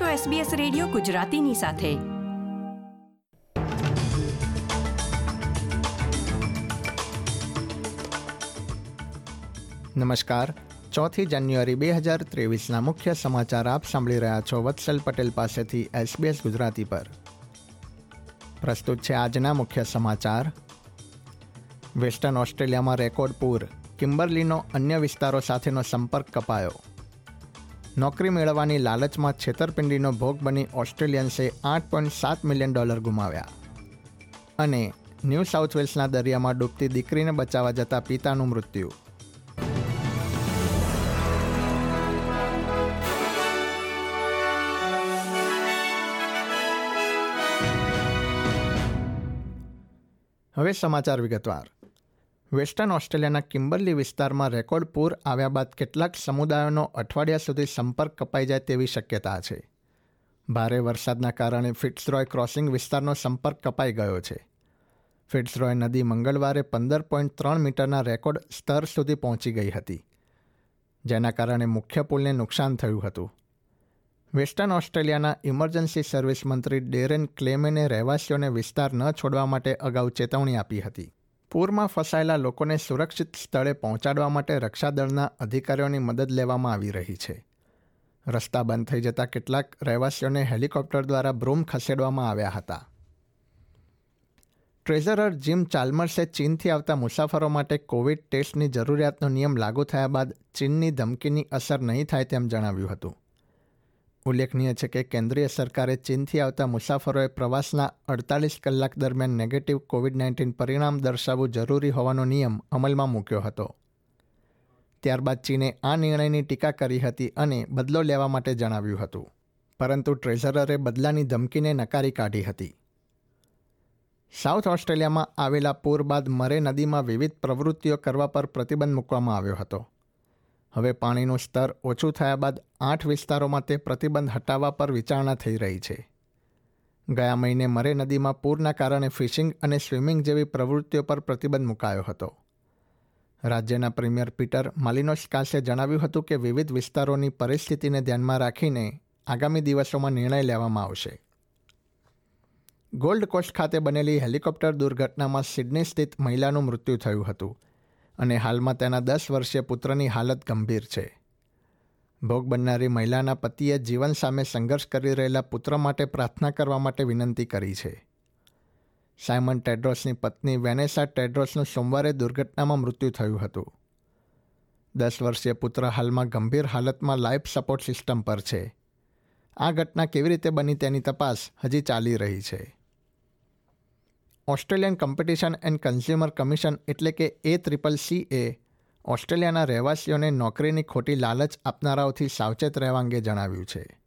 છો SBS radio ગુજરાતીની સાથે. નમસ્કાર. ચોથી જાન્યુઆરી બે હજાર ત્રેવીસના મુખ્ય સમાચાર આપ સાંભળી રહ્યા છો વત્સલ પટેલ પાસેથી એસબીએસ ગુજરાતી પર. પ્રસ્તુત છે આજના મુખ્ય સમાચાર. વેસ્ટર્ન ઓસ્ટ્રેલિયામાં રેકોર્ડ પૂર. કિમ્બરલીનો અન્ય વિસ્તારો સાથેનો સંપર્ક કપાયો. નોકરી મેળવવાની લાલચમાં છેતરપિંડીનો ભોગ બની ઓસ્ટ્રેલિયન્સે આઠ પોઈન્ટ સાત મિલિયન ડોલર ગુમાવ્યા. અને ન્યૂ સાઉથ વેલ્સના દરિયામાં ડૂબતી દીકરીને બચાવવા જતા પિતાનું મૃત્યુ. હવે સમાચાર વિગતવાર. વેસ્ટર્ન ઓસ્ટ્રેલિયાના કિમ્બરલી વિસ્તારમાં રેકોર્ડ પૂર આવ્યા બાદ કેટલાક સમુદાયોનો અઠવાડિયા સુધી સંપર્ક કપાઈ જાય તેવી શક્યતા છે. ભારે વરસાદના કારણે ફિટ્સરોય ક્રોસિંગ વિસ્તારનો સંપર્ક કપાઈ ગયો છે. ફિટ્સરોય નદી મંગળવારે પંદર પોઈન્ટ ત્રણ મીટરના રેકોર્ડ સ્તર સુધી પહોંચી ગઈ હતી, જેના કારણે મુખ્ય પુલને નુકસાન થયું હતું. વેસ્ટર્ન ઓસ્ટ્રેલિયાના ઇમરજન્સી સર્વિસ મંત્રી ડેરેન ક્લેમેને રહેવાસીઓને વિસ્તાર ન છોડવા માટે અગાઉ ચેતવણી આપી હતી. પૂરમાં ફસાયેલા લોકોને સુરક્ષિત સ્થળે પહોંચાડવા માટે રક્ષાદળના અધિકારીઓની મદદ લેવામાં આવી રહી છે. રસ્તા બંધ થઈ જતા કેટલાક રહેવાસીઓને હેલિકોપ્ટર દ્વારા બ્રૂમ ખસેડવામાં આવ્યા હતા. ટ્રેઝરર જીમ ચાલ્મર્સે ચીનથી આવતા મુસાફરો માટે કોવિડ ટેસ્ટની જરૂરિયાતનો નિયમ લાગુ થયા બાદ ચીનની ધમકીની અસર નહીં થાય તેમ જણાવ્યું હતું. ઉલ્લેખનીય છે કે કેન્દ્રીય સરકારે ચીનથી આવતા મુસાફરોએ પ્રવાસના અડતાલીસ કલાક દરમિયાન નેગેટિવ કોવિડ નાઇન્ટીન પરિણામ દર્શાવવું જરૂરી હોવાનો નિયમ અમલમાં મૂક્યો હતો. ત્યારબાદ ચીને આ નિર્ણયની ટીકા કરી હતી અને બદલો લેવા માટે જણાવ્યું હતું. પરંતુ ટ્રેઝરરે બદલાની ધમકીને નકારી કાઢી હતી. સાઉથ ઓસ્ટ્રેલિયામાં આવેલા પૂર બાદ મરે નદીમાં વિવિધ પ્રવૃત્તિઓ કરવા પર પ્રતિબંધ મૂકવામાં આવ્યો હતો. હવે પાણીનું સ્તર ઓછું થયા બાદ આઠ વિસ્તારોમાં તે પ્રતિબંધ હટાવવા પર વિચારણા થઈ રહી છે. ગયા મહિને મરે નદીમાં પૂરના કારણે ફિશિંગ અને સ્વિમિંગ જેવી પ્રવૃત્તિઓ પર પ્રતિબંધ મુકાયો હતો. રાજ્યના પ્રીમિયર પીટર માલિનોસ્કાસે જણાવ્યું હતું કે વિવિધ વિસ્તારોની પરિસ્થિતિને ધ્યાનમાં રાખીને આગામી દિવસોમાં નિર્ણય લેવામાં આવશે. ગોલ્ડ કોસ્ટ ખાતે બનેલી હેલિકોપ્ટર દુર્ઘટનામાં સિડની સ્થિત મહિલાનું મૃત્યુ થયું હતું. અને હાલમાં તેના દસ વર્ષીય પુત્રની હાલત ગંભીર છે. ભોગ બનનારી મહિલાના પતિએ જીવન સામે સંઘર્ષ કરી રહેલા પુત્ર માટે પ્રાર્થના કરવા માટે વિનંતી કરી છે. સાયમન ટેડ્રોસની પત્ની વેનેસા ટેડ્રોસનું સોમવારે દુર્ઘટનામાં મૃત્યુ થયું હતું. દસ વર્ષીય પુત્ર હાલમાં ગંભીર હાલતમાં લાઈફ સપોર્ટ સિસ્ટમ પર છે. આ ઘટના કેવી રીતે બની તેની તપાસ હજી ચાલી રહી છે. Australian competition and consumer commission એટલે કે એ ત્રિપલ સી એ ઓસ્ટ્રેલિયાના રહેવાસીઓને નોકરીની ખોટી લાલચ આપનારાઓથી સાવચેત રહેવા અંગે જણાવ્યું છે.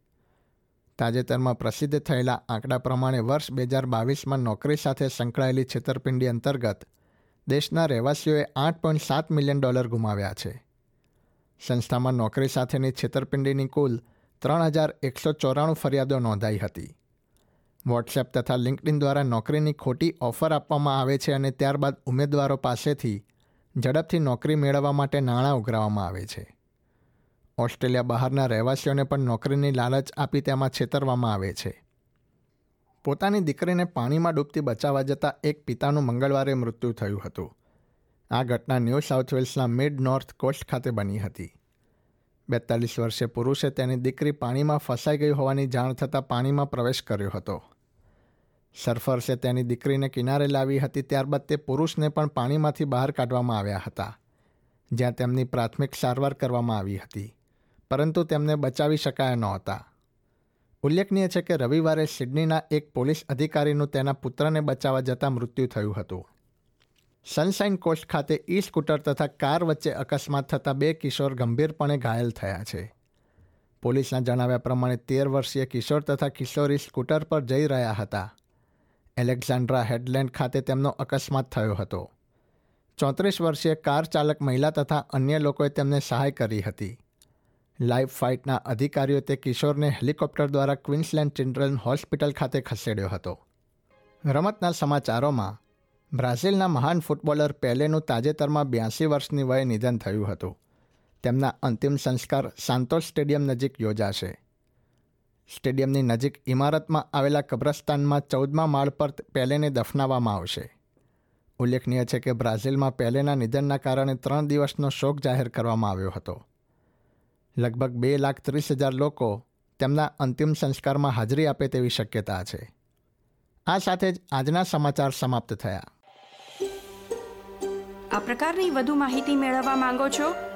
તાજેતરમાં પ્રસિદ્ધ થયેલા આંકડા પ્રમાણે વર્ષ બે હજાર બાવીસમાં નોકરી સાથે સંકળાયેલી છેતરપિંડી અંતર્ગત દેશના રહેવાસીઓએ આઠ પોઈન્ટ સાત મિલિયન ડોલર ગુમાવ્યા છે. સંસ્થામાં નોકરી સાથેની છેતરપિંડીની કુલ ત્રણ હજાર એકસો ચોરાણું ફરિયાદો નોંધાઈ હતી. વોટ્સએપ તથા લિંકડિન દ્વારા નોકરીની ખોટી ઓફર આપવામાં આવે છે અને ત્યારબાદ ઉમેદવારો પાસેથી ઝડપથી નોકરી મેળવવા માટે નાણાં ઉઘરાવવામાં આવે છે. ઓસ્ટ્રેલિયા બહારના રહેવાસીઓને પણ નોકરીની લાલચ આપી તેમાં છેતરવામાં આવે છે. પોતાની દીકરીને પાણીમાં ડૂબતી બચાવવા જતાં એક પિતાનું મંગળવારે મૃત્યુ થયું હતું. આ ઘટના ન્યૂ સાઉથ વેલ્સના મિડ નોર્થ કોસ્ટ ખાતે બની હતી. બેતાલીસ વર્ષે પુરુષે તેની દીકરી પાણીમાં ફસાઈ ગઈ હોવાની જાણ થતાં પાણીમાં પ્રવેશ કર્યો હતો. સરફર્સે તેની દીકરીને કિનારે લાવી હતી ત્યારબાદ તે પુરુષને પણ પાણીમાંથી બહાર કાઢવામાં આવ્યા હતા, જ્યાં તેમની પ્રાથમિક સારવાર કરવામાં આવી હતી, પરંતુ તેમને બચાવી શકાયા નહોતા. ઉલ્લેખનીય છે કે રવિવારે સિડનીના એક પોલીસ અધિકારીનું તેના પુત્રને બચાવવા જતાં મૃત્યુ થયું હતું. સનશાઇન કોસ્ટ ખાતે ઈ સ્કૂટર તથા કાર વચ્ચે અકસ્માત થતાં બે કિશોર ગંભીરપણે ઘાયલ થયા છે. પોલીસના જણાવ્યા પ્રમાણે તેર વર્ષીય કિશોર તથા કિશોરી સ્કૂટર પર જઈ રહ્યા હતા. એલેક્ઝાન્ડ્રા હેડલેન્ડ ખાતે તેમનો અકસ્માત થયો હતો. ચોત્રીસ વર્ષીય કાર ચાલક મહિલા તથા અન્ય લોકોએ તેમને સહાય કરી હતી. લાઇફ ફાઇટના અધિકારીઓ તે કિશોરને હેલિકોપ્ટર દ્વારા ક્વિન્સલેન્ડ ચિલ્ડ્રન હોસ્પિટલ ખાતે ખસેડ્યો હતો. રમતના સમાચારોમાં, બ્રાઝિલના મહાન ફૂટબોલર પેલેનું તાજેતરમાં બ્યાસી વર્ષની વયે નિધન થયું હતું. તેમના અંતિમ સંસ્કાર સાન્તોસ સ્ટેડિયમ નજીક યોજાશે. સ્ટેડિયમની નજીક ઇમારતમાં આવેલા કબ્રસ્તાનમાં ચૌદમા માળ પર પેલેને દફનાવવામાં આવશે. ઉલ્લેખનીય છે કે બ્રાઝિલમાં પેલેના નિધનના કારણે ત્રણ દિવસનો શોક જાહેર કરવામાં આવ્યો હતો. લગભગ બે લાખ ત્રીસ હજાર લોકો તેમના અંતિમ સંસ્કારમાં હાજરી આપે તેવી શક્યતા છે. આ સાથે જ આજના સમાચાર સમાપ્ત થયા. આ પ્રકારની વધુ માહિતી મેળવવા માંગો છો